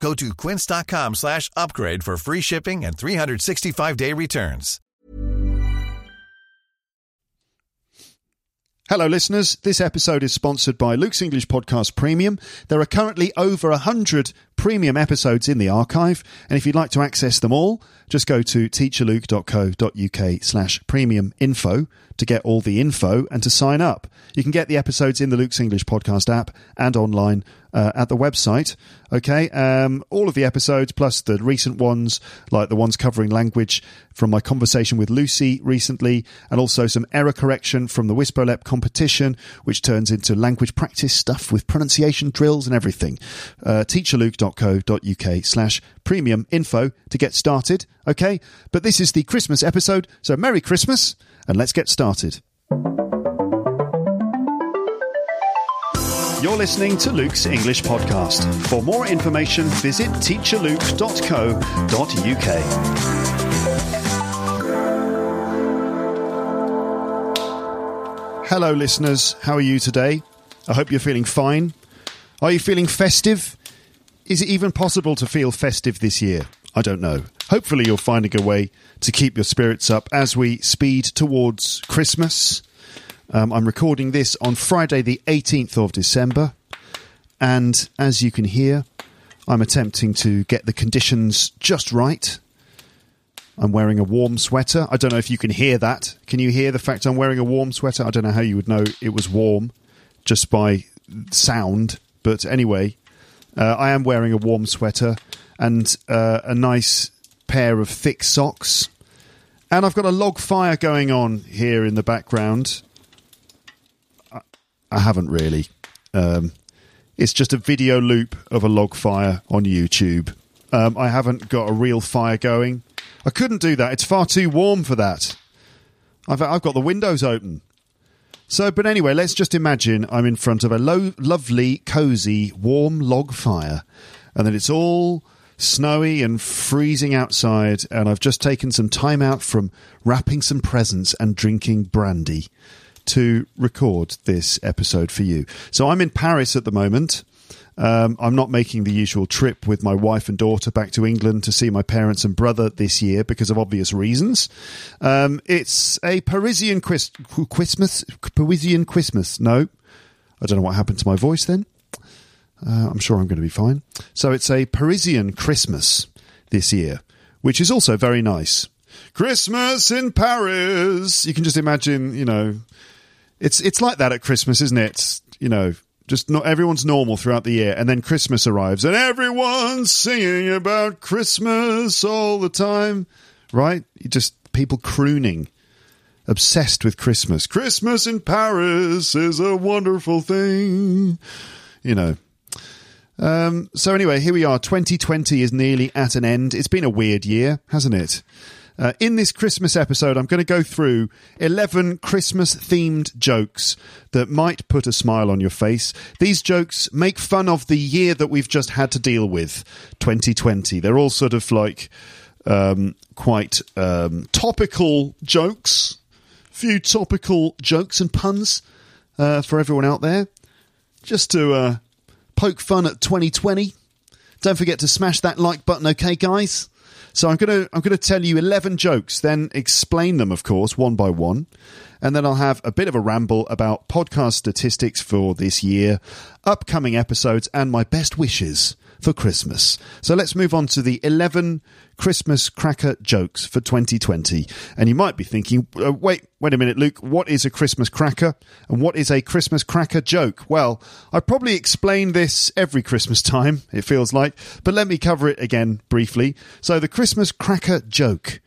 Go to quince.com slash upgrade for free shipping and 365-day returns. Hello, listeners. This episode is sponsored by Luke's English Podcast Premium. There are currently over 100 premium episodes in the archive, and if you'd like to access them all, just go to teacherluke.co.uk slash premium info to get all the info and to sign up. You can get the episodes in the Luke's English Podcast app and online uh, at the website. Okay, um, all of the episodes plus the recent ones, like the ones covering language from my conversation with Lucy recently, and also some error correction from the Whisperlep competition, which turns into language practice stuff with pronunciation drills and everything. Uh, teacherluke.co.uk slash premium info to get started. Okay, but this is the Christmas episode, so Merry Christmas, and let's get started. You're listening to Luke's English Podcast. For more information, visit teacherluke.co.uk. Hello, listeners. How are you today? I hope you're feeling fine. Are you feeling festive? Is it even possible to feel festive this year? I don't know. Hopefully, you're finding a way to keep your spirits up as we speed towards Christmas. Um, I'm recording this on Friday, the 18th of December. And as you can hear, I'm attempting to get the conditions just right. I'm wearing a warm sweater. I don't know if you can hear that. Can you hear the fact I'm wearing a warm sweater? I don't know how you would know it was warm just by sound. But anyway, uh, I am wearing a warm sweater and uh, a nice pair of thick socks. And I've got a log fire going on here in the background. I haven't really. Um, it's just a video loop of a log fire on YouTube. Um, I haven't got a real fire going. I couldn't do that. It's far too warm for that. I've, I've got the windows open. So, but anyway, let's just imagine I'm in front of a low, lovely, cozy, warm log fire, and then it's all snowy and freezing outside, and I've just taken some time out from wrapping some presents and drinking brandy to record this episode for you. So I'm in Paris at the moment. Um, I'm not making the usual trip with my wife and daughter back to England to see my parents and brother this year because of obvious reasons. Um, it's a Parisian Christmas. Parisian Christmas. No, I don't know what happened to my voice then. Uh, I'm sure I'm going to be fine. So it's a Parisian Christmas this year, which is also very nice. Christmas in Paris. You can just imagine, you know, it's it's like that at Christmas, isn't it? You know, just not everyone's normal throughout the year, and then Christmas arrives, and everyone's singing about Christmas all the time, right? You just people crooning, obsessed with Christmas. Christmas in Paris is a wonderful thing, you know. Um, so anyway, here we are. 2020 is nearly at an end. It's been a weird year, hasn't it? Uh, in this Christmas episode, I'm going to go through 11 Christmas themed jokes that might put a smile on your face. These jokes make fun of the year that we've just had to deal with, 2020. They're all sort of like um, quite um, topical jokes, few topical jokes and puns uh, for everyone out there. Just to uh, poke fun at 2020. Don't forget to smash that like button, okay, guys? So I'm gonna I'm gonna tell you eleven jokes, then explain them, of course, one by one, and then I'll have a bit of a ramble about podcast statistics for this year, upcoming episodes, and my best wishes for Christmas. So let's move on to the 11 Christmas cracker jokes for 2020. And you might be thinking, uh, wait, wait a minute, Luke, what is a Christmas cracker? And what is a Christmas cracker joke? Well, I probably explain this every Christmas time, it feels like, but let me cover it again briefly. So the Christmas cracker joke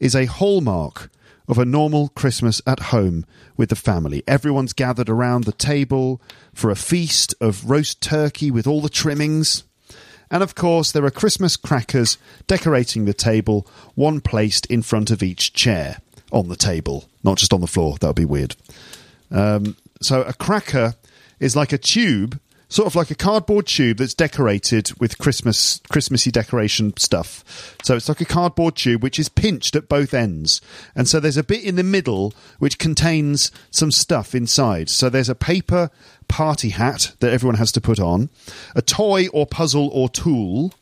is a hallmark of a normal Christmas at home with the family. Everyone's gathered around the table for a feast of roast turkey with all the trimmings And of course, there are Christmas crackers decorating the table, one placed in front of each chair on the table, not just on the floor. That would be weird. Um, so a cracker is like a tube, sort of like a cardboard tube that's decorated with Christmas Christmassy decoration stuff. So it's like a cardboard tube which is pinched at both ends, and so there's a bit in the middle which contains some stuff inside. So there's a paper party hat that everyone has to put on, a toy or puzzle or tool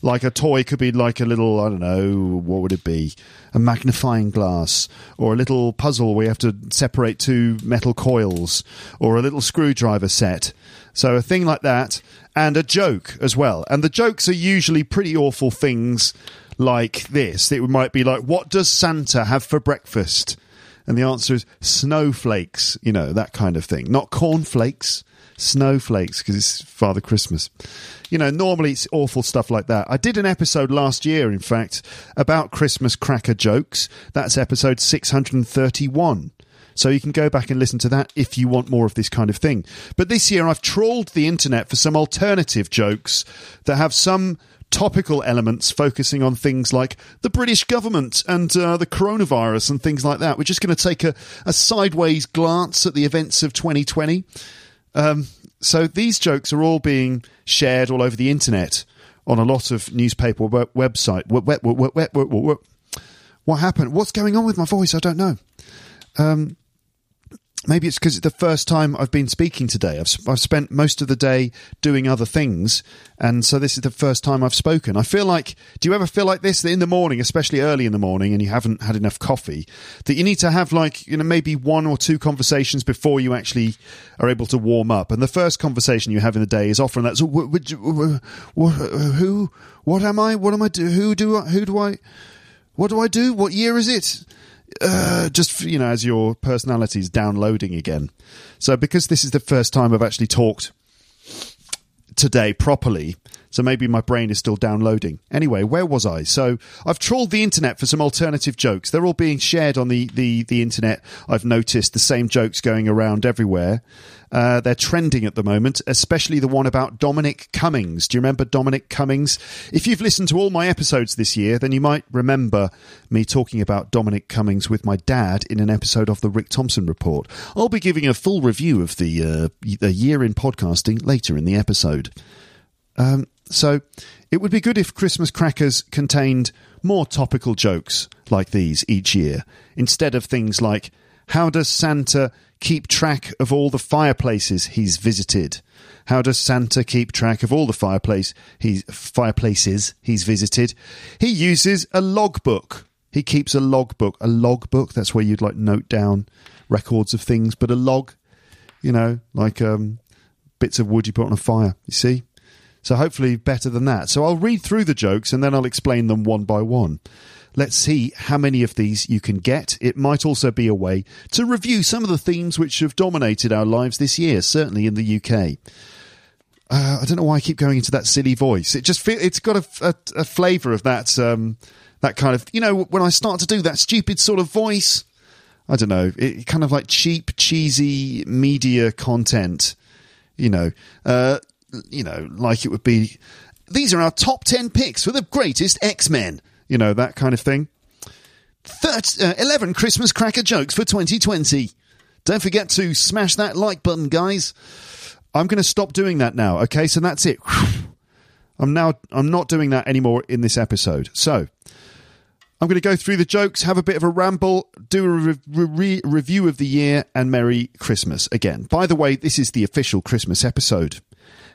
like a toy could be like a little i don't know what would it be? A magnifying glass or a little puzzle where you have to separate two metal coils or a little screwdriver set. So a thing like that and a joke as well. And the jokes are usually pretty awful things like this. It might be like what does santa have for breakfast and the answer is snowflakes you know that kind of thing not cornflakes snowflakes because it's Father Christmas. You know, normally it's awful stuff like that. I did an episode last year, in fact, about Christmas cracker jokes. That's episode 631. So you can go back and listen to that if you want more of this kind of thing. But this year I've trawled the internet for some alternative jokes that have some topical elements focusing on things like the British government and uh, the coronavirus and things like that. We're just going to take a, a sideways glance at the events of 2020 um, so these jokes are all being shared all over the internet on a lot of newspaper website. What happened? What's going on with my voice? I don't know. Um, maybe it's because it's the first time I've been speaking today. I've, I've spent most of the day doing other things, and so this is the first time I've spoken. I feel like, do you ever feel like this that in the morning, especially early in the morning, and you haven't had enough coffee, that you need to have like you know maybe one or two conversations before you actually are able to warm up, and the first conversation you have in the day is often that so what, what, what, who what am I? What am I do? Who do I? Who do I? What do I do? What year is it? Uh, just you know as your personality is downloading again. So because this is the first time I've actually talked today properly, so maybe my brain is still downloading. Anyway, where was I? So I've trawled the internet for some alternative jokes. They're all being shared on the, the, the internet. I've noticed the same jokes going around everywhere. Uh, they're trending at the moment, especially the one about Dominic Cummings. Do you remember Dominic Cummings? If you've listened to all my episodes this year, then you might remember me talking about Dominic Cummings with my dad in an episode of the Rick Thompson Report. I'll be giving a full review of the, uh, the year in podcasting later in the episode. Um, so it would be good if Christmas crackers contained more topical jokes like these each year, instead of things like, How does Santa keep track of all the fireplaces he's visited? How does Santa keep track of all the fireplace he's, fireplaces he's visited? He uses a logbook. He keeps a logbook. A logbook, that's where you'd like note down records of things, but a log, you know, like um, bits of wood you put on a fire. You see? So hopefully better than that. So I'll read through the jokes and then I'll explain them one by one. Let's see how many of these you can get. It might also be a way to review some of the themes which have dominated our lives this year, certainly in the UK. Uh, I don't know why I keep going into that silly voice. It just feel, it's got a, a, a flavour of that um, that kind of you know when I start to do that stupid sort of voice. I don't know, it kind of like cheap, cheesy media content. You know, uh, you know, like it would be, these are our top 10 picks for the greatest X Men, you know, that kind of thing. 30, uh, 11 Christmas cracker jokes for 2020. Don't forget to smash that like button, guys. I'm going to stop doing that now. Okay, so that's it. I'm now I'm not doing that anymore in this episode. So I'm going to go through the jokes, have a bit of a ramble, do a re- re- review of the year, and Merry Christmas again. By the way, this is the official Christmas episode.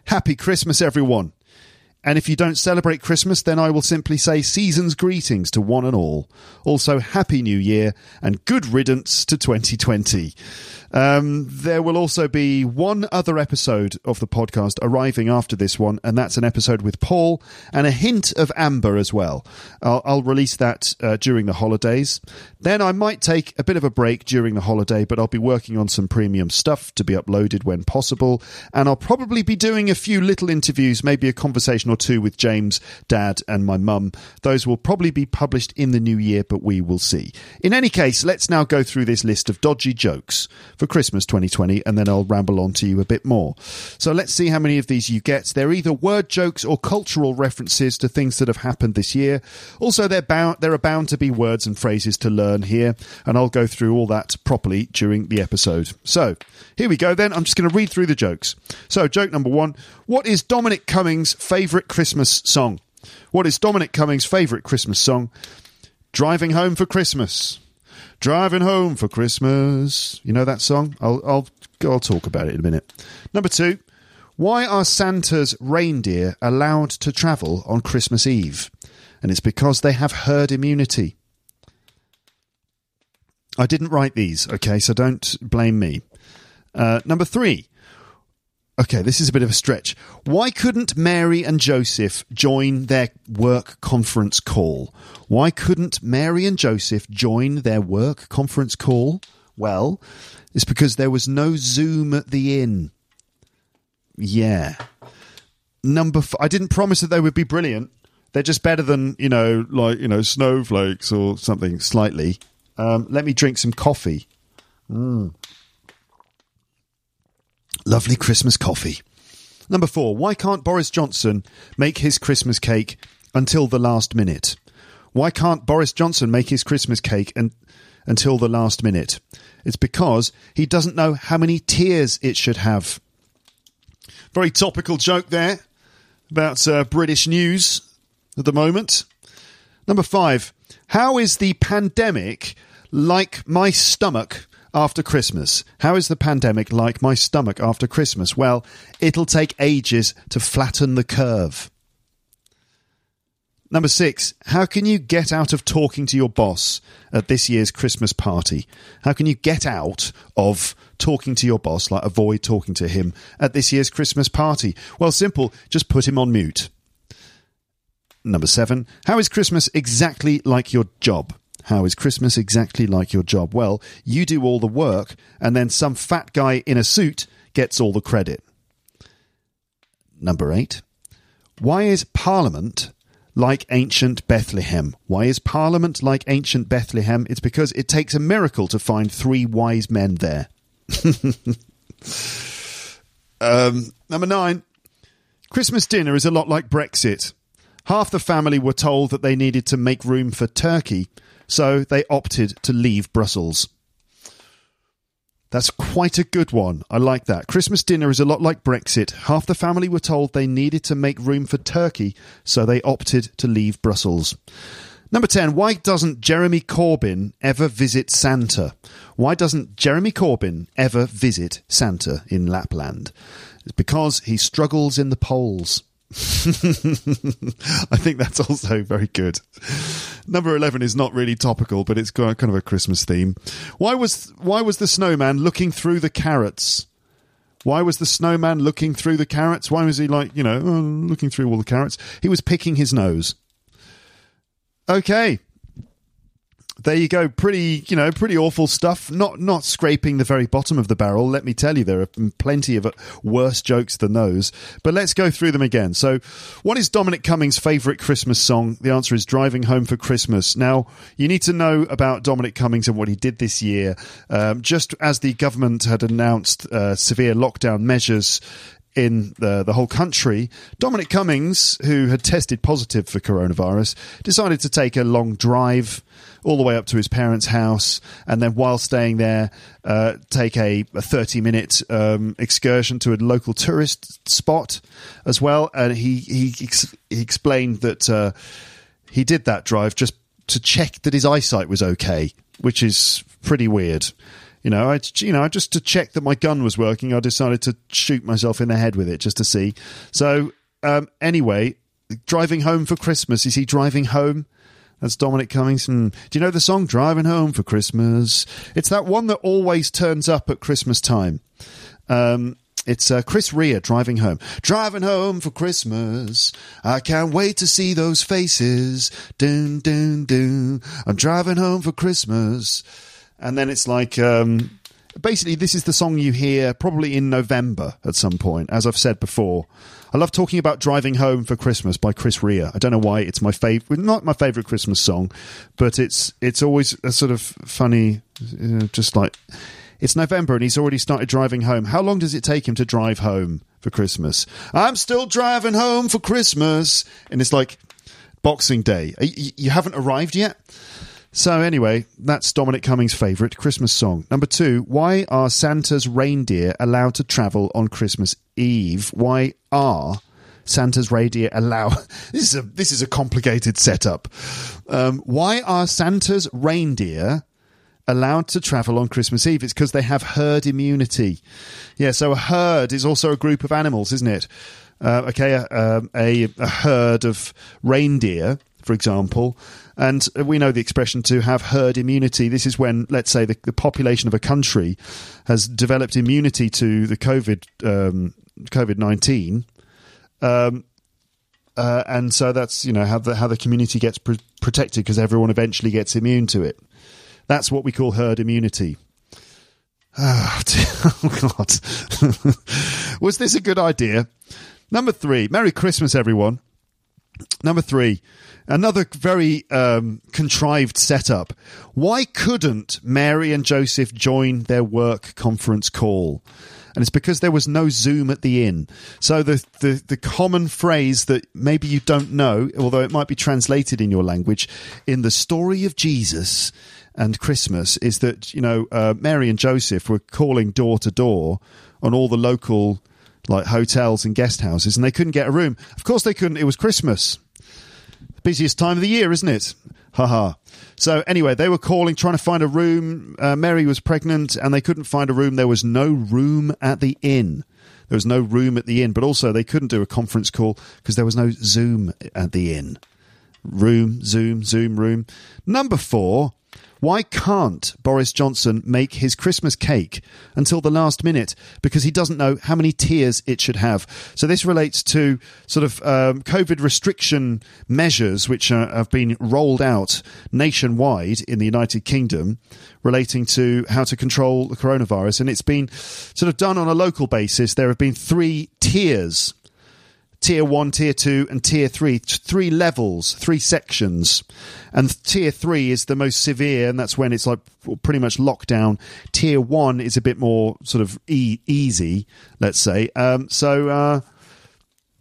Happy Christmas, everyone. And if you don't celebrate Christmas, then I will simply say season's greetings to one and all. Also, Happy New Year and good riddance to 2020. Um, there will also be one other episode of the podcast arriving after this one, and that's an episode with Paul and a hint of Amber as well. I'll, I'll release that uh, during the holidays. Then I might take a bit of a break during the holiday, but I'll be working on some premium stuff to be uploaded when possible, and I'll probably be doing a few little interviews, maybe a conversation conversation or two with James, Dad, and my mum. Those will probably be published in the new year, but we will see. In any case, let's now go through this list of dodgy jokes for Christmas 2020, and then I'll ramble on to you a bit more. So let's see how many of these you get. They're either word jokes or cultural references to things that have happened this year. Also, they're bound, there are bound to be words and phrases to learn here, and I'll go through all that properly during the episode. So here we go then. I'm just going to read through the jokes. So, joke number one What is Dominic Cummings' favourite Christmas song? What is Dominic Cummings' favourite Christmas song? Driving Home for Christmas. Driving Home for Christmas. You know that song? I'll, I'll, I'll talk about it in a minute. Number two. Why are Santa's reindeer allowed to travel on Christmas Eve? And it's because they have herd immunity. I didn't write these, okay, so don't blame me. Uh, number three. Okay, this is a bit of a stretch. Why couldn't Mary and Joseph join their work conference call? Why couldn't Mary and Joseph join their work conference call? Well, it's because there was no Zoom at the inn. Yeah. Number f- I didn't promise that they would be brilliant. They're just better than, you know, like, you know, snowflakes or something slightly. Um, let me drink some coffee. Mm. Lovely Christmas coffee. Number four, why can't Boris Johnson make his Christmas cake until the last minute? Why can't Boris Johnson make his Christmas cake and, until the last minute? It's because he doesn't know how many tiers it should have. Very topical joke there about uh, British news at the moment. Number five, how is the pandemic like my stomach after Christmas? How is the pandemic like my stomach after Christmas? Well, it'll take ages to flatten the curve. Number six, how can you get out of talking to your boss at this year's Christmas party? How can you get out of talking to your boss, like avoid talking to him at this year's Christmas party? Well, simple, just put him on mute. Number seven, how is Christmas exactly like your job? How is Christmas exactly like your job? Well, you do all the work, and then some fat guy in a suit gets all the credit. Number eight, why is Parliament like ancient Bethlehem. Why is Parliament like ancient Bethlehem? It's because it takes a miracle to find three wise men there. um, number nine Christmas dinner is a lot like Brexit. Half the family were told that they needed to make room for Turkey, so they opted to leave Brussels. That's quite a good one. I like that. Christmas dinner is a lot like Brexit. Half the family were told they needed to make room for Turkey, so they opted to leave Brussels. Number 10. Why doesn't Jeremy Corbyn ever visit Santa? Why doesn't Jeremy Corbyn ever visit Santa in Lapland? It's because he struggles in the polls. I think that's also very good. Number eleven is not really topical, but it's kind of a Christmas theme. Why was why was the snowman looking through the carrots? Why was the snowman looking through the carrots? Why was he like you know oh, looking through all the carrots? He was picking his nose. Okay, there you go. Pretty, you know, pretty awful stuff. Not not scraping the very bottom of the barrel. Let me tell you, there are plenty of worse jokes than those. But let's go through them again. So, what is Dominic Cummings' favourite Christmas song? The answer is "Driving Home for Christmas." Now, you need to know about Dominic Cummings and what he did this year. Um, just as the government had announced uh, severe lockdown measures in the, the whole country, Dominic Cummings, who had tested positive for coronavirus, decided to take a long drive all the way up to his parents' house, and then while staying there, uh, take a, a 30 minute um, excursion to a local tourist spot as well. And he, he, ex- he explained that uh, he did that drive just to check that his eyesight was okay, which is pretty weird. You know, I you know just to check that my gun was working, I decided to shoot myself in the head with it just to see. So um, anyway, driving home for Christmas. Is he driving home? That's Dominic Cummings. Hmm. Do you know the song "Driving Home for Christmas"? It's that one that always turns up at Christmas time. Um, it's uh, Chris Rea driving home. Driving home for Christmas. I can't wait to see those faces. Doon, doon, doon. I'm driving home for Christmas and then it's like um, basically this is the song you hear probably in November at some point. As I've said before, I love talking about "Driving Home for Christmas" by Chris Rea. I don't know why it's my favorite, not my favorite Christmas song, but it's it's always a sort of funny, know, just like it's November and he's already started driving home. How long does it take him to drive home for Christmas? I'm still driving home for Christmas, and it's like Boxing Day. You haven't arrived yet. So anyway, that's Dominic Cummings' favourite Christmas song. Number two, why are Santa's reindeer allowed to travel on Christmas Eve? Why are Santa's reindeer allow? This is a this is a complicated setup. Um, why are Santa's reindeer allowed to travel on Christmas Eve? It's because they have herd immunity. Yeah, so a herd is also a group of animals, isn't it? Uh, okay, a, um, a, a herd of reindeer, for example, and we know the expression to have herd immunity. This is when, let's say, the, the population of a country has developed immunity to the COVID um, COVID nineteen, um, uh, and so that's you know how the how the community gets pr- protected because everyone eventually gets immune to it. That's what we call herd immunity. Oh, oh God. Was this a good idea? Number three, Merry Christmas, everyone. Number three, another very um, contrived setup. Why couldn't Mary and Joseph join their work conference call? And it's because there was no Zoom at the inn. So the, the, the common phrase that maybe you don't know, although it might be translated in your language, in the story of Jesus and Christmas, is that you know uh, Mary and Joseph were calling door to door on all the local like hotels and guest houses, and they couldn't get a room. Of course, they couldn't. It was Christmas busiest time of the year, isn't it? Haha. So anyway, they were calling, trying to find a room. Uh, Mary was pregnant, and they couldn't find a room. There was no room at the inn. There was no room at the inn, but also they couldn't do a conference call because there was no Zoom at the inn. Room, Zoom, Zoom, room. Number four, why can't Boris Johnson make his Christmas cake until the last minute because he doesn't know how many tiers it should have? So this relates to sort of um, COVID restriction measures which have been rolled out nationwide in the United Kingdom relating to how to control the coronavirus. And it's been sort of done on a local basis. There have been three tiers tier one, tier two, and tier three. Three levels, three sections. And tier three is the most severe, and that's when it's like pretty much lockdown. Tier one is a bit more sort of e- easy, let's say. Um, so, uh,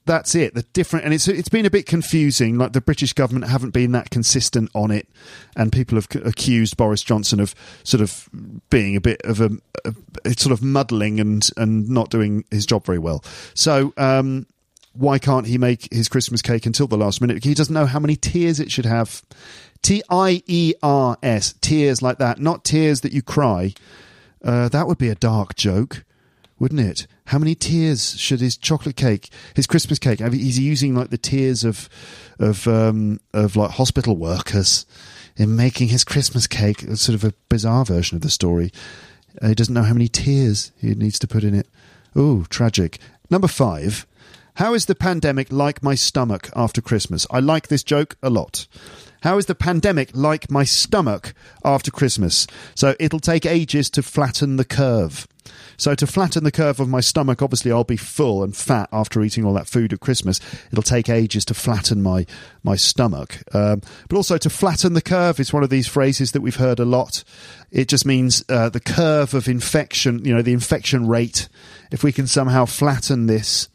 that's it. The different, and it's it's been a bit confusing. Like the British government haven't been that consistent on it, and people have accused Boris Johnson of sort of being a bit of a, a, a sort of muddling and and not doing his job very well. So um, why can't he make his Christmas cake until the last minute? He doesn't know how many tiers it should have. T I E R S, tears like that, not tears that you cry. Uh, that would be a dark joke, wouldn't it? How many tears should his chocolate cake, his Christmas cake? He's using like the tears of, of, um, of like hospital workers in making his Christmas cake. It's sort of a bizarre version of the story. Uh, he doesn't know how many tears he needs to put in it. Oh, tragic. Number five. How is the pandemic like my stomach after Christmas? I like this joke a lot. How is the pandemic like my stomach after Christmas? So it'll take ages to flatten the curve. So to flatten the curve of my stomach, obviously I'll be full and fat after eating all that food at Christmas. It'll take ages to flatten my my stomach. Um, but also to flatten the curve is one of these phrases that we've heard a lot. It just means uh, the curve of infection. You know, the infection rate. If we can somehow flatten this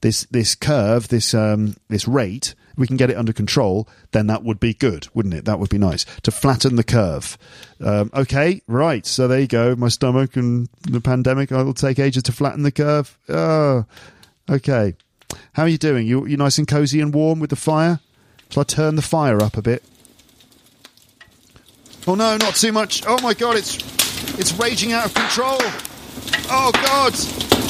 this this curve, this um, this rate, we can get it under control, then that would be good, wouldn't it? That would be nice to flatten the curve. Um, okay, right. So there you go. My stomach and the pandemic. I will take ages to flatten the curve. Oh, okay. How are you doing? You you nice and cozy and warm with the fire? Shall I turn the fire up a bit? Oh no, not too much. Oh my god, it's it's raging out of control. Oh god.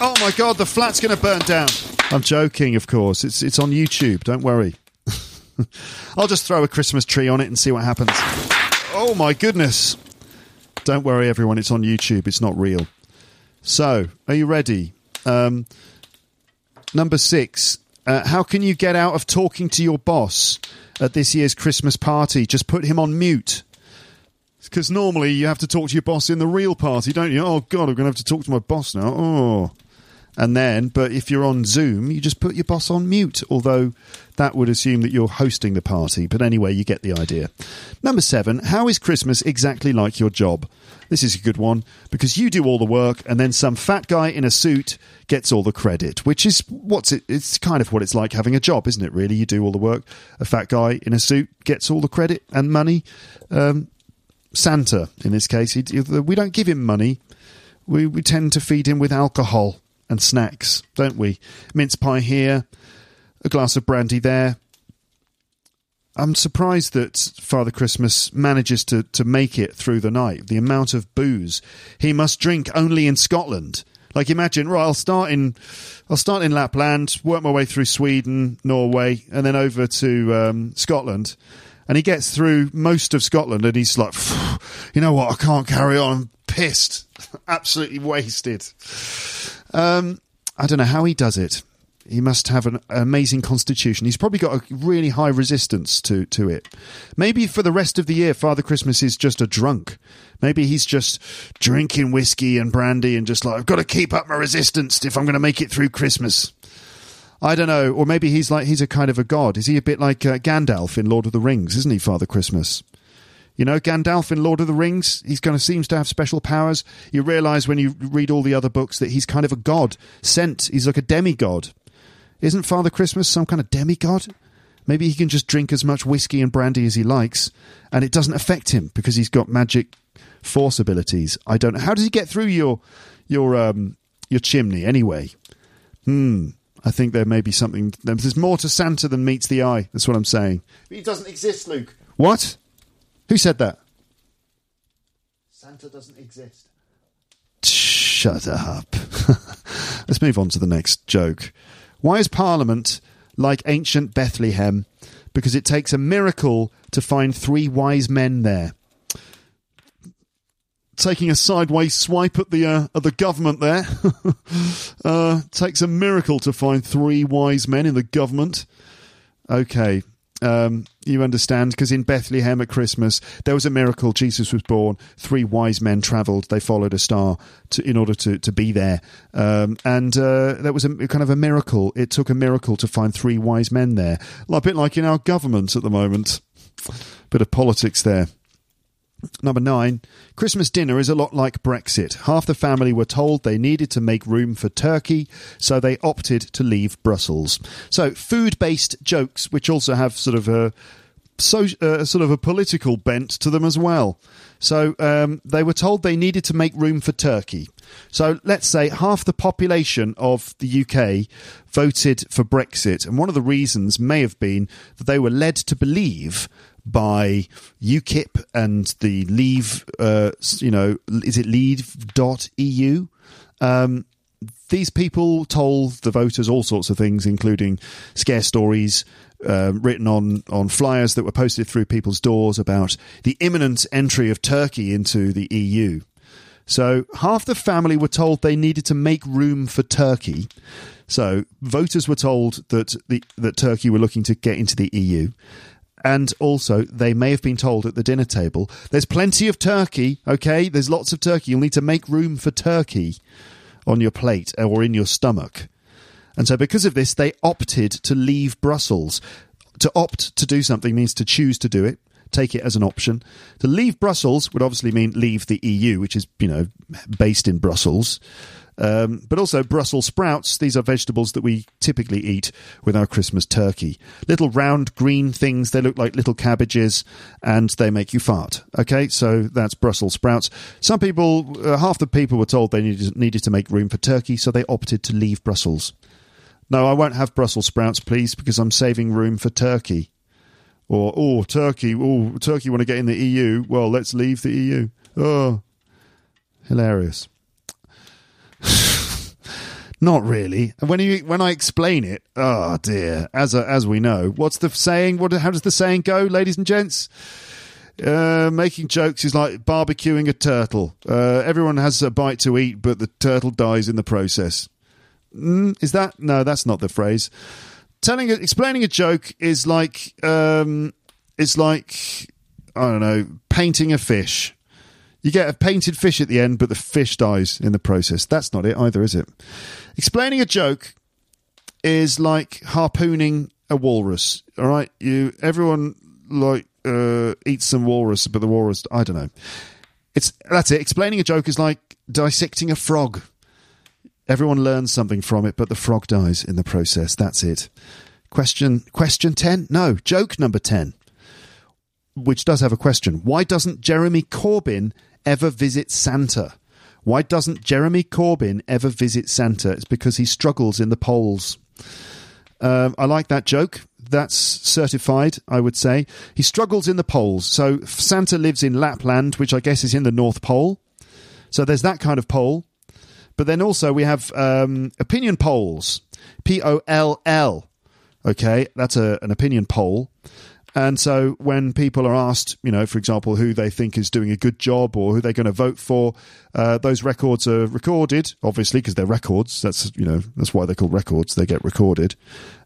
Oh my god, the flat's going to burn down. I'm joking, of course. It's it's on YouTube. Don't worry. I'll just throw a Christmas tree on it and see what happens. Oh my goodness. Don't worry, everyone. It's on YouTube. It's not real. So, are you ready? Um, number six. Uh, how can you get out of talking to your boss at this year's Christmas party? Just put him on mute. Because normally you have to talk to your boss in the real party, don't you? Oh, God, I'm going to have to talk to my boss now. Oh. And then, but if you're on Zoom, you just put your boss on mute, although that would assume that you're hosting the party. But anyway, you get the idea. Number seven, how is Christmas exactly like your job? This is a good one because you do all the work and then some fat guy in a suit gets all the credit, which is what's it, it's kind of what it's like having a job, isn't it? Really, you do all the work. A fat guy in a suit gets all the credit and money. Um, Santa, in this case, he, we don't give him money. We, we tend to feed him with alcohol and snacks, don't we? Mince pie here, a glass of brandy there. I'm surprised that Father Christmas manages to, to make it through the night. The amount of booze he must drink only in Scotland. Like imagine, right? I'll start in, I'll start in Lapland, work my way through Sweden, Norway, and then over to um, Scotland. And he gets through most of Scotland, and he's like, you know what? I can't carry on. I'm pissed, absolutely wasted. Um, I don't know how he does it. He must have an amazing constitution. He's probably got a really high resistance to, to it. Maybe for the rest of the year, Father Christmas is just a drunk. Maybe he's just drinking whiskey and brandy and just like, I've got to keep up my resistance if I'm going to make it through Christmas. I don't know. Or maybe he's like, he's a kind of a god. Is he a bit like uh, Gandalf in Lord of the Rings, isn't he, Father Christmas? You know, Gandalf in Lord of the Rings, he's kind of seems to have special powers. You realize when you read all the other books that he's kind of a god sent. He's like a demigod. Isn't Father Christmas some kind of demigod? Maybe he can just drink as much whiskey and brandy as he likes, and it doesn't affect him because he's got magic force abilities. I don't know. How does he get through your your um your chimney anyway? Hmm. I think there may be something. There's more to Santa than meets the eye. That's what I'm saying. But He doesn't exist, Luke. What? Who said that? Santa doesn't exist. Shut up. Let's move on to the next joke. Why is Parliament like ancient Bethlehem? Because it takes a miracle to find three wise men there. Taking a sideways swipe at the uh, at the government there. uh, takes a miracle to find three wise men in the government. Okay, um, you understand because in Bethlehem at Christmas there was a miracle. Jesus was born. Three wise men travelled. They followed a star to, in order to, to be there, um, and uh, that was a kind of a miracle. It took a miracle to find three wise men there. A bit like in our government at the moment. Bit of politics there. Number nine, Christmas dinner is a lot like Brexit. Half the family were told they needed to make room for turkey, so they opted to leave Brussels. So, food based jokes, which also have sort of a so uh, sort of a political bent to them as well. So um, they were told they needed to make room for Turkey. So let's say half the population of the UK voted for Brexit, and one of the reasons may have been that they were led to believe by UKIP and the Leave, uh, you know, is it leave.eu? Um, these people told the voters all sorts of things, including scare stories uh, written on, on flyers that were posted through people's doors about the imminent entry of Turkey into the EU. So half the family were told they needed to make room for Turkey. So voters were told that the, that Turkey were looking to get into the EU. And also, they may have been told at the dinner table, there's plenty of turkey, okay? There's lots of turkey. You'll need to make room for turkey on your plate uh, or in your stomach. And so, because of this, they opted to leave Brussels. To opt to do something means to choose to do it, take it as an option. To leave Brussels would obviously mean leave the EU, which is, you know, based in Brussels. Um, but also Brussels sprouts. These are vegetables that we typically eat with our Christmas turkey. Little round green things. They look like little cabbages and they make you fart. Okay, so that's Brussels sprouts. Some people, uh, half the people were told they needed, needed to make room for turkey, so they opted to leave Brussels. No, I won't have Brussels sprouts, please, because I'm saving room for turkey. Or, oh, Turkey, oh, Turkey want to get in the EU. Well, let's leave the EU. Oh, hilarious. Not really. When you when I explain it, oh dear. As a, as we know, what's the saying? What how does the saying go, ladies and gents? Uh, making jokes is like barbecuing a turtle. Uh, everyone has a bite to eat, but the turtle dies in the process. Mm, is that no? That's not the phrase. Telling, explaining a joke is like um, it's like I don't know, painting a fish You get a painted fish at the end, but the fish dies in the process. That's not it either, is it? Explaining a joke is like harpooning a walrus. All right, you everyone like uh, eats some walrus, but the walrus I don't know. It's that's it. Explaining a joke is like dissecting a frog. Everyone learns something from it, but the frog dies in the process. That's it. Question question 10? No, joke number 10. Which does have a question. Why doesn't Jeremy Corbyn ever visit Santa? Why doesn't Jeremy Corbyn ever visit Santa? It's because he struggles in the polls. Um, I like that joke. That's certified, I would say. He struggles in the polls. So Santa lives in Lapland, which I guess is in the North Pole. So there's that kind of poll. But then also we have um, opinion polls, P O L L. Okay, that's a, an opinion poll. And so when people are asked, you know, for example, who they think is doing a good job or who they're going to vote for, uh, those records are recorded, obviously, because they're records. That's, you know, that's why they're called records. They get recorded.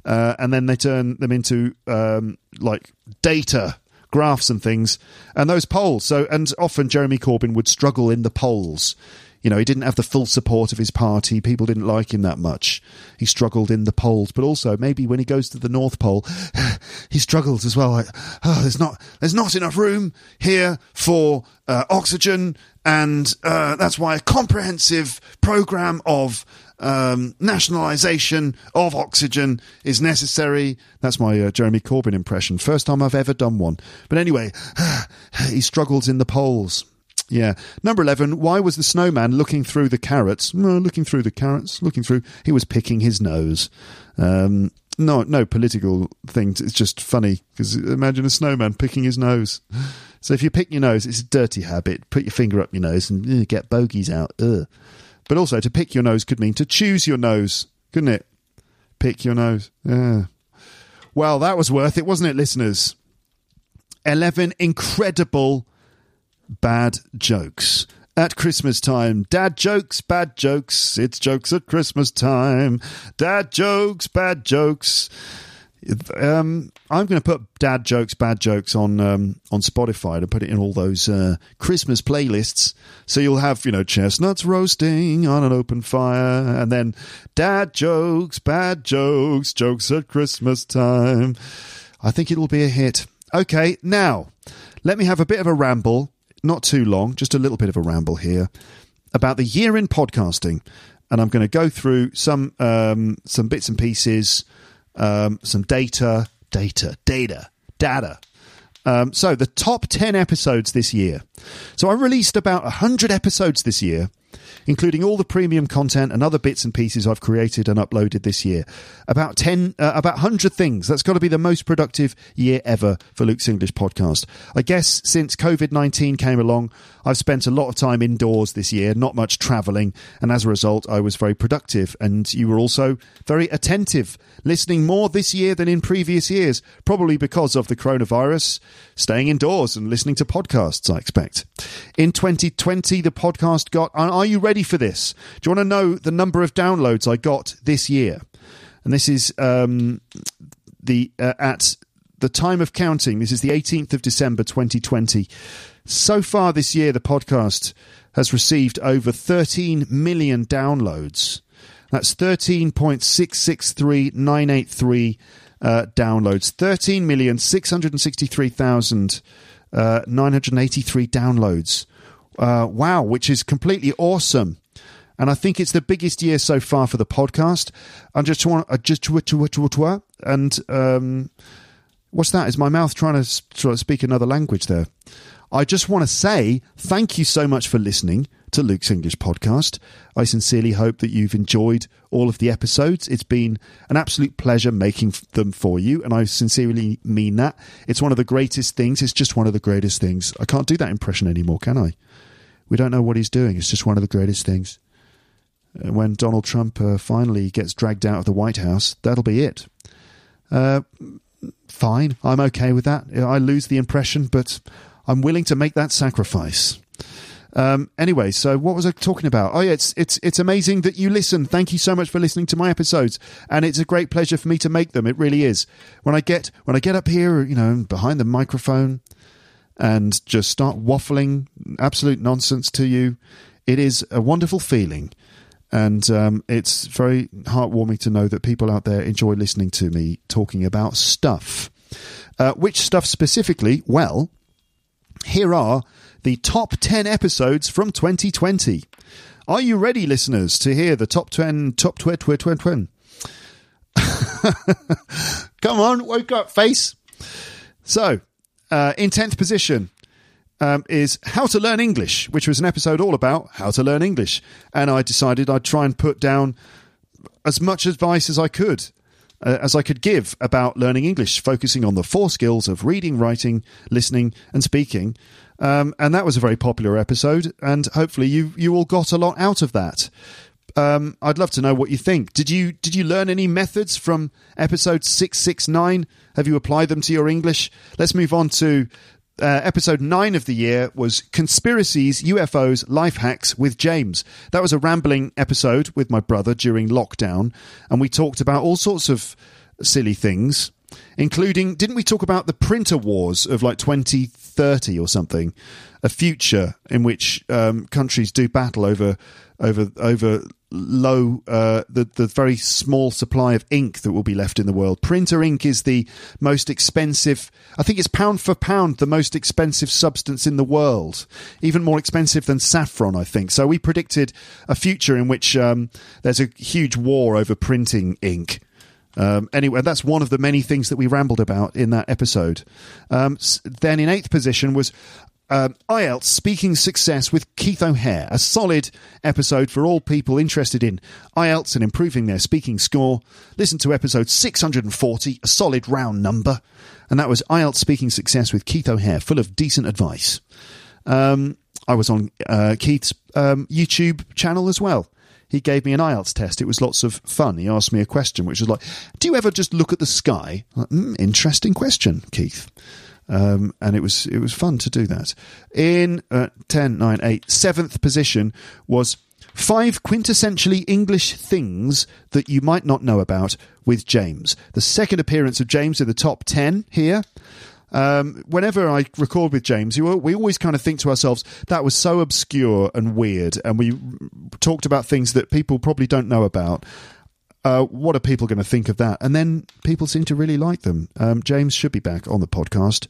Uh, and then they turn them into um, like data graphs and things and those polls so and often jeremy corbyn would struggle in the polls you know, he didn't have the full support of his party. People didn't like him that much. He struggled in the polls, but also maybe when he goes to the North Pole, he struggles as well. Like, oh, there's not there's not enough room here for uh, oxygen, and uh, that's why a comprehensive program of um, nationalisation of oxygen is necessary. That's my uh, Jeremy Corbyn impression. First time I've ever done one. But anyway, he struggles in the polls. Yeah. Number 11, why was the snowman looking through the carrots? Looking through the carrots, looking through. He was picking his nose. Um, no, no political thing. It's just funny because imagine a snowman picking his nose. So if you pick your nose, it's a dirty habit. Put your finger up your nose and uh, get bogies out. Ugh. But also, to pick your nose could mean to choose your nose, couldn't it? Pick your nose. Yeah. Well, that was worth it, wasn't it, listeners? 11 incredible bad jokes at Christmas time. Dad jokes, bad jokes. It's jokes at Christmas time. Dad jokes, bad jokes. Um, I'm going to put dad jokes, bad jokes on um, on Spotify to put it in all those uh, Christmas playlists. So you'll have you know chestnuts roasting on an open fire, and then dad jokes, bad jokes, jokes at Christmas time. I think it will be a hit. Okay, now let me have a bit of a ramble not too long, just a little bit of a ramble here about the year in podcasting, and I'm going to go through some um, some bits and pieces, um, some data, data, data, data. Um, so the top ten episodes this year. So I released about hundred episodes this year, including all the premium content and other bits and pieces I've created and uploaded this year. About 10, uh, about 100 things. That's got to be the most productive year ever for Luke's English podcast. I guess since COVID 19 came along, I've spent a lot of time indoors this year, not much traveling, and as a result, I was very productive. And you were also very attentive, listening more this year than in previous years, probably because of the coronavirus, staying indoors and listening to podcasts, I expect. In 2020, the podcast got. Are you ready for this? Do you want to know the number of downloads I got this year? And this is um, the uh, at the time of counting. This is the 18th of December, 2020. So far this year, the podcast has received over 13 million downloads. That's 13.663983 uh, downloads. 13,663,983 uh, downloads. Uh, wow, which is completely awesome. And I think it's the biggest year so far for the podcast. I'm just want just and um, what's that? Is my mouth trying to speak another language there? I just want to say thank you so much for listening to Luke's English podcast. I sincerely hope that you've enjoyed all of the episodes. It's been an absolute pleasure making them for you, and I sincerely mean that. It's one of the greatest things. It's just one of the greatest things. I can't do that impression anymore, can I? We don't know what he's doing. It's just one of the greatest things. Uh, when Donald Trump uh, finally gets dragged out of the White House, that'll be it. Uh, fine, I'm okay with that. I lose the impression, but I'm willing to make that sacrifice. Um, anyway, so what was I talking about? Oh yeah, it's it's it's amazing that you listen. Thank you so much for listening to my episodes, and it's a great pleasure for me to make them. It really is. When I get when I get up here, you know, behind the microphone, and just start waffling absolute nonsense to you. It is a wonderful feeling. And um, it's very heartwarming to know that people out there enjoy listening to me talking about stuff. Uh, which stuff specifically? Well, here are the top 10 episodes from 2020. Are you ready, listeners, to hear the top 10, top 20, 20, 20? Come on, woke up, face. So, uh, in 10th position um, is How to Learn English, which was an episode all about how to learn English. And I decided I'd try and put down as much advice as I could. Uh, as I could give about learning English, focusing on the four skills of reading, writing, listening, and speaking. Um, and that was a very popular episode, and hopefully you you all got a lot out of that. Um, I'd love to know what you think. Did you did you learn any methods from episode six six nine? Have you applied them to your English? Let's move on to uh, episode nine of the year was conspiracies, UFOs, life hacks with James. That was a rambling episode with my brother during lockdown, and we talked about all sorts of silly things, including didn't we talk about the printer wars of like 2030 or something, a future in which um, countries do battle over over over low uh, the the very small supply of ink that will be left in the world. Printer ink is the most expensive. I think it's pound for pound the most expensive substance in the world, even more expensive than saffron. I think so. We predicted a future in which um, there's a huge war over printing ink. Um, anyway, that's one of the many things that we rambled about in that episode. Um, then in eighth position was um, IELTS Speaking Success with Keith O'Hare, a solid episode for all people interested in IELTS and improving their speaking score. Listen to episode 640, a solid round number. And that was IELTS Speaking Success with Keith O'Hare, full of decent advice. Um, I was on uh, Keith's um, YouTube channel as well. He gave me an IELTS test. It was lots of fun. He asked me a question, which was like, Do you ever just look at the sky? Like, mm, interesting question, Keith. Um, and it was it was fun to do that. In uh, 10, 9, 8, seventh position was five quintessentially English things that you might not know about with James. The second appearance of James in the top 10 here. Um, whenever I record with James, we always kind of think to ourselves, that was so obscure and weird. And we talked about things that people probably don't know about. Uh, what are people going to think of that? And then people seem to really like them. Um, James should be back on the podcast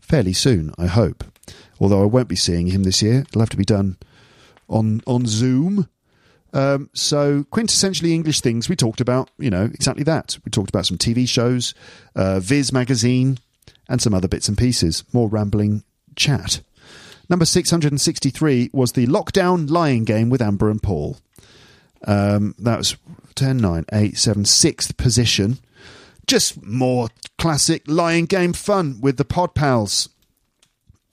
fairly soon, I hope. Although I won't be seeing him this year, it'll have to be done on on Zoom. Um, so quintessentially English things we talked about, you know, exactly that. We talked about some TV shows, uh, Viz magazine, and some other bits and pieces. More rambling chat. Number 663 was the Lockdown Lying Game with Amber and Paul. Um, that was 10, 9, 8, 7, sixth position. Just more classic Lying game fun with the pod pals.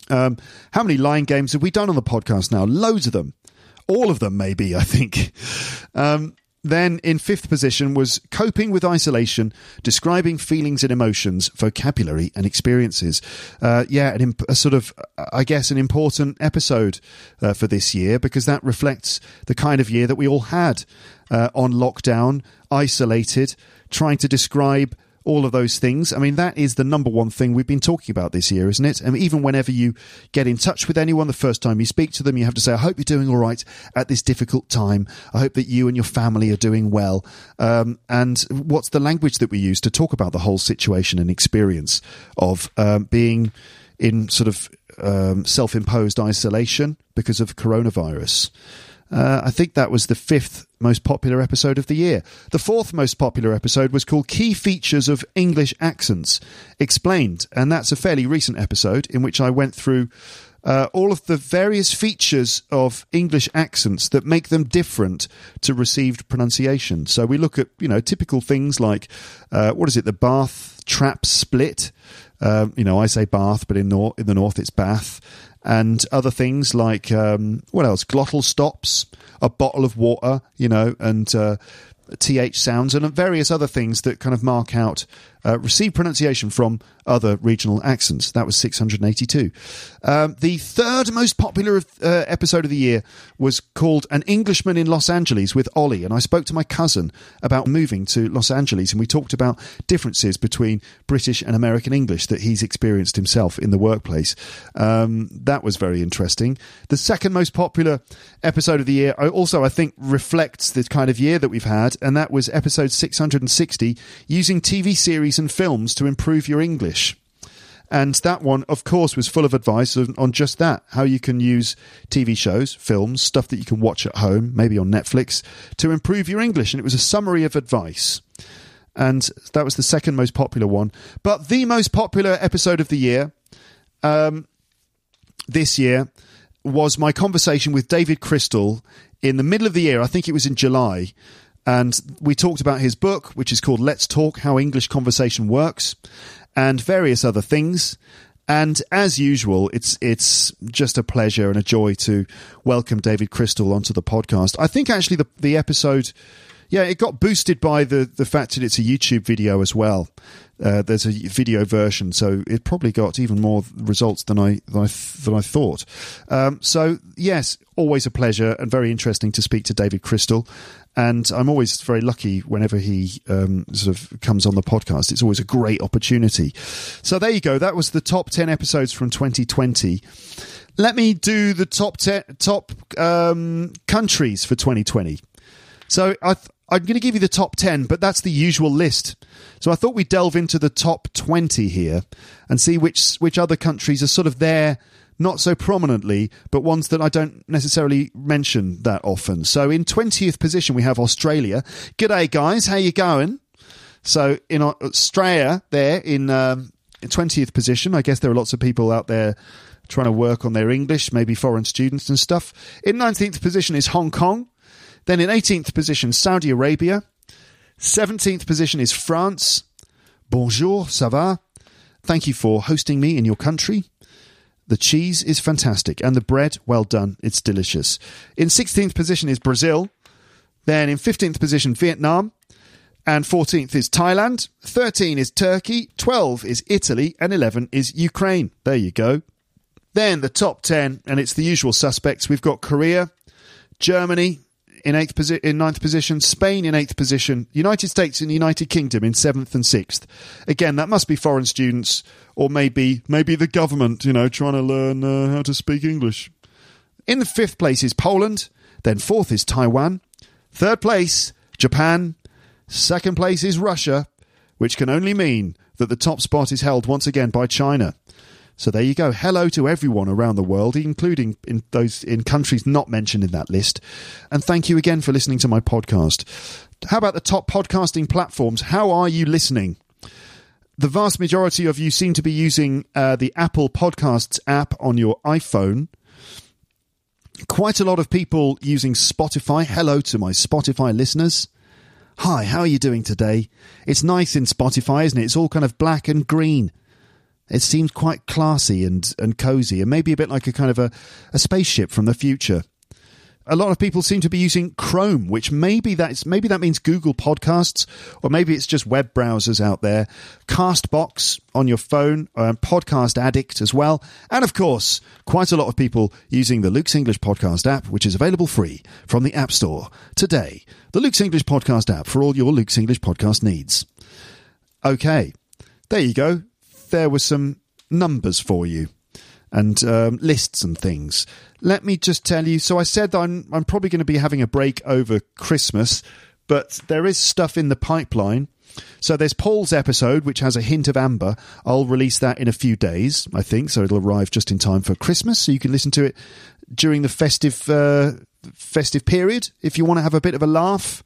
Um, how many Lying games have we done on the podcast now? Loads of them. All of them, maybe, I think. Um, then in fifth position was coping with isolation, describing feelings and emotions, vocabulary and experiences. Uh, yeah, an imp- a sort of, I guess, an important episode uh, for this year because that reflects the kind of year that we all had uh, on lockdown, isolated, trying to describe all of those things. I mean, that is the number one thing we've been talking about this year, isn't it? And even whenever you get in touch with anyone, the first time you speak to them, you have to say, I hope you're doing all right at this difficult time. I hope that you and your family are doing well. Um, and what's the language that we use to talk about the whole situation and experience of um, being in sort of um, self imposed isolation because of coronavirus? Uh, I think that was the fifth most popular episode of the year. The fourth most popular episode was called Key Features of English Accents Explained, and that's a fairly recent episode in which I went through uh, all of the various features of English accents that make them different to received pronunciation. So we look at, you know, typical things like, uh, what is it, the Bath trap split. Um, you know, I say Bath, but in, nor- in the north it's Bath and other things like um, what else? Glottal stops, a bottle of water, you know, and uh, th sounds, and various other things that kind of mark out uh, received pronunciation from other regional accents. That was 682. Um, the third most popular uh, episode of the year was called An Englishman in Los Angeles with Ollie. And I spoke to my cousin about moving to Los Angeles and we talked about differences between British and American English that he's experienced himself in the workplace. Um, that was very interesting. The second most popular episode of the year also, I think, reflects the kind of year that we've had, and that was episode 660 using TV series and films to improve your English. And that one, of course, was full of advice on, on, just that how you can use TV shows, films, stuff that you can watch at home, maybe on Netflix, to improve your English. And it was a summary of advice. And that was the second most popular one. But the most popular episode of the year um, this year was my conversation with David Crystal in the middle of the year. I think it was in July. And we talked about his book, which is called Let's Talk How English Conversation Works and various other things. And as usual, it's it's just a pleasure and a joy to welcome David Crystal onto the podcast. I think actually the the episode, yeah, it got boosted by the the fact that it's a YouTube video as well. Uh, there's a video version, so it probably got even more results than I than I, than I thought. Um, so yes, always a pleasure and very interesting to speak to David Crystal. And I'm always very lucky whenever he um, sort of comes on the podcast. It's always a great opportunity. So there you go. That was the top 10 episodes from 2020. Let me do the top 10 top um, countries for 2020. So I th- I'm going to give you the top 10, but that's the usual list. So I thought we'd delve into the top 20 here and see which which other countries are sort of there not so prominently, but ones that I don't necessarily mention that often. So in 20th position, we have Australia. G'day, guys. How you going? So in Australia, there in, um, 20th position, I guess there are lots of people out there trying to work on their English, maybe foreign students and stuff. In 19th position is Hong Kong. Then in 18th position, Saudi Arabia. 17th position is France. Bonjour, ça va? Thank you for hosting me in your country. The cheese is fantastic, and the bread, well done. It's delicious. In 16th position is Brazil. Then in 15th position, Vietnam. And 14th is Thailand. 13 is Turkey. 12 is Italy. And 11 is Ukraine. There you go. Then the top 10, and it's the usual suspects. We've got Korea, Germany, in eighth posi- in ninth position, Spain in eighth position, United States and the United Kingdom in seventh and sixth. Again, that must be foreign students or maybe maybe the government, you know, trying to learn uh, how to speak English. In the fifth place is Poland, then fourth is Taiwan, third place Japan, second place is Russia, which can only mean that the top spot is held once again by China. So there you go. Hello to everyone around the world, including in those in countries not mentioned in that list. And thank you again for listening to my podcast. How about the top podcasting platforms? How are you listening? The vast majority of you seem to be using uh, the Apple Podcasts app on your iPhone. Quite a lot of people using Spotify. Hello to my Spotify listeners. Hi, how are you doing today? It's nice in Spotify, isn't it? It's all kind of black and green. It seems quite classy and, and cozy, and maybe a bit like a kind of a, a spaceship from the future. A lot of people seem to be using Chrome, which maybe that's maybe that means Google Podcasts, or maybe it's just web browsers out there. Castbox on your phone, and Podcast Addict as well, and of course, quite a lot of people using the Luke's English Podcast app, which is available free from the App Store today. The Luke's English Podcast app for all your Luke's English podcast needs. Okay, there you go there were some numbers for you and um, lists and things. Let me just tell you. So I said I'm I'm probably going to be having a break over Christmas, but there is stuff in the pipeline. So there's Paul's episode, which has a hint of amber. I'll release that in a few days, I think. So it'll arrive just in time for Christmas, so you can listen to it during the festive uh, festive period if you want to have a bit of a laugh.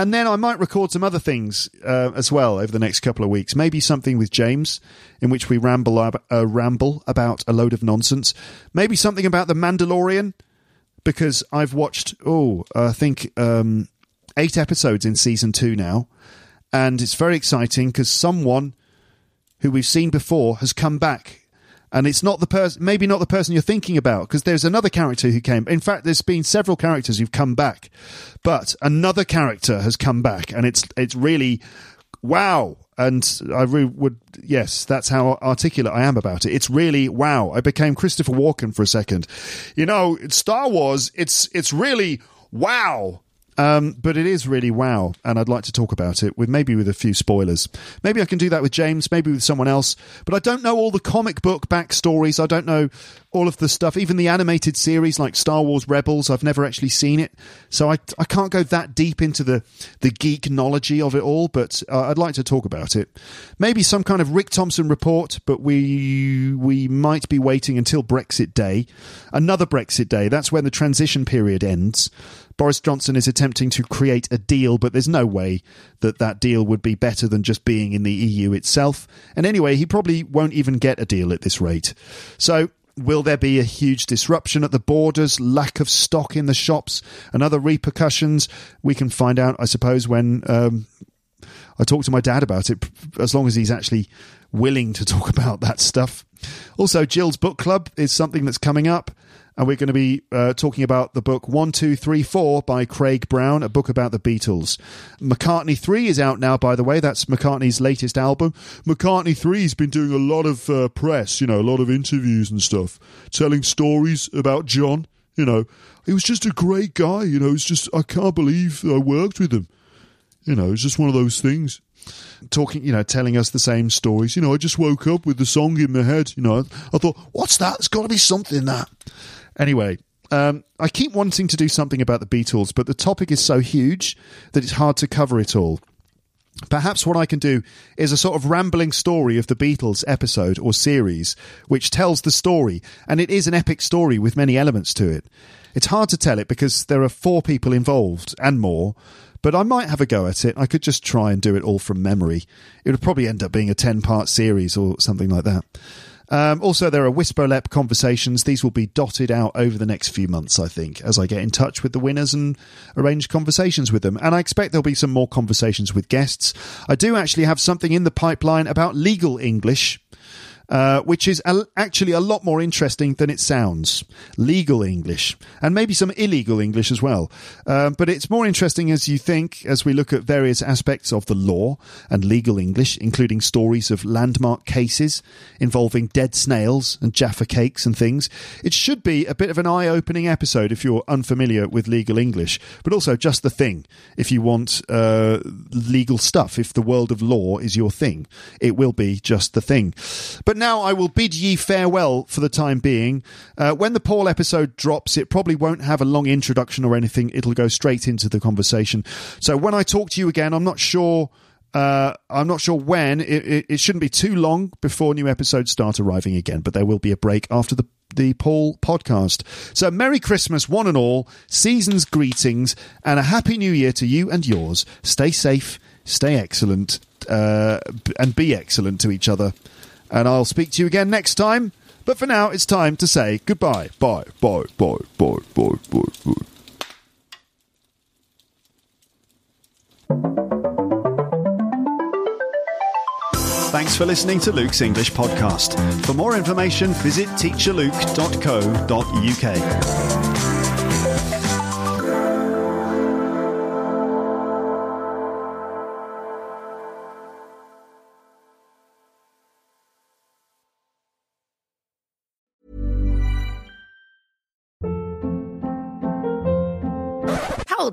And then I might record some other things uh, as well over the next couple of weeks. Maybe something with James, in which we ramble ab- uh, ramble about a load of nonsense. Maybe something about the Mandalorian, because I've watched oh I think um, eight episodes in season two now, and it's very exciting because someone who we've seen before has come back and it's not the person maybe not the person you're thinking about because there's another character who came in fact there's been several characters who've come back but another character has come back and it's it's really wow. And I re- would, yes, that's how articulate I am about it. It's really wow. I became Christopher Walken for a second. You know, Star Wars, it's, it's really wow. Um, but it is really wow, and I'd like to talk about it with maybe with a few spoilers. Maybe I can do that with James, maybe with someone else. But I don't know all the comic book backstories. I don't know all of the stuff, even the animated series like Star Wars Rebels. I've never actually seen it, so I, I can't go that deep into the the geek knowledge of it all. But uh, I'd like to talk about it. Maybe some kind of Rick Thompson report, but we we might be waiting until Brexit Day, another Brexit Day. That's when the transition period ends. Boris Johnson is attempting to create a deal, but there's no way that that deal would be better than just being in the EU itself. And anyway, he probably won't even get a deal at this rate. So, Will there be a huge disruption at the borders, lack of stock in the shops, and other repercussions? We can find out, I suppose, when um, I talk to my dad about it, as long as he's actually willing to talk about that stuff. Also, Jill's book club is something that's coming up and we're going to be uh, talking about the book 1234 by Craig Brown, a book about the Beatles. McCartney 3 is out now, by the way. That's McCartney's latest album. McCartney 3 has been doing a lot of uh, press, you know, a lot of interviews and stuff, telling stories about John. You know, he was just a great guy. You know, it's just, I can't believe I worked with him. You know, it's just one of those things talking, you know, telling us the same stories. You know, I just woke up with the song in my head. You know, I thought, what's that? It's got to be something in that. Anyway, um, I keep wanting to do something about the Beatles, but the topic is so huge that it's hard to cover it all. Perhaps what I can do is a sort of rambling story of the Beatles episode or series, which tells the story, and it is an epic story with many elements to it. It's hard to tell it because there are four people involved and more, but I might have a go at it. I could just try and do it all from memory. It would probably end up being a 10 part series or something like that. Um, also, there are Whisperlep conversations. These will be dotted out over the next few months, I think, as I get in touch with the winners and arrange conversations with them. And I expect there'll be some more conversations with guests. I do actually have something in the pipeline about legal English uh, which is a, actually a lot more interesting than it sounds. Legal English, and maybe some illegal English as well. Um, but it's more interesting as you think, as we look at various aspects of the law and legal English, including stories of landmark cases involving dead snails and Jaffa cakes and things. It should be a bit of an eye opening episode if you're unfamiliar with legal English, but also just the thing if you want uh, legal stuff, if the world of law is your thing. It will be just the thing. But now I will bid ye farewell for the time being. Uh, when the Paul episode drops, it probably won't have a long introduction or anything. It'll go straight into the conversation. So when I talk to you again, I'm not sure. Uh, I'm not sure when. It, it, it, shouldn't be too long before new episodes start arriving again, but there will be a break after the the Paul podcast. So, Merry Christmas, one and all, season's greetings, and a Happy New Year to you and yours. Stay safe, stay excellent, uh, and be excellent to each other and I'll speak to you again next time. But for now, it's time to say goodbye. Bye, bye, bye, bye, bye, bye, bye. Thanks for listening to Luke's English podcast. For more information, visit teacherluke.co.uk.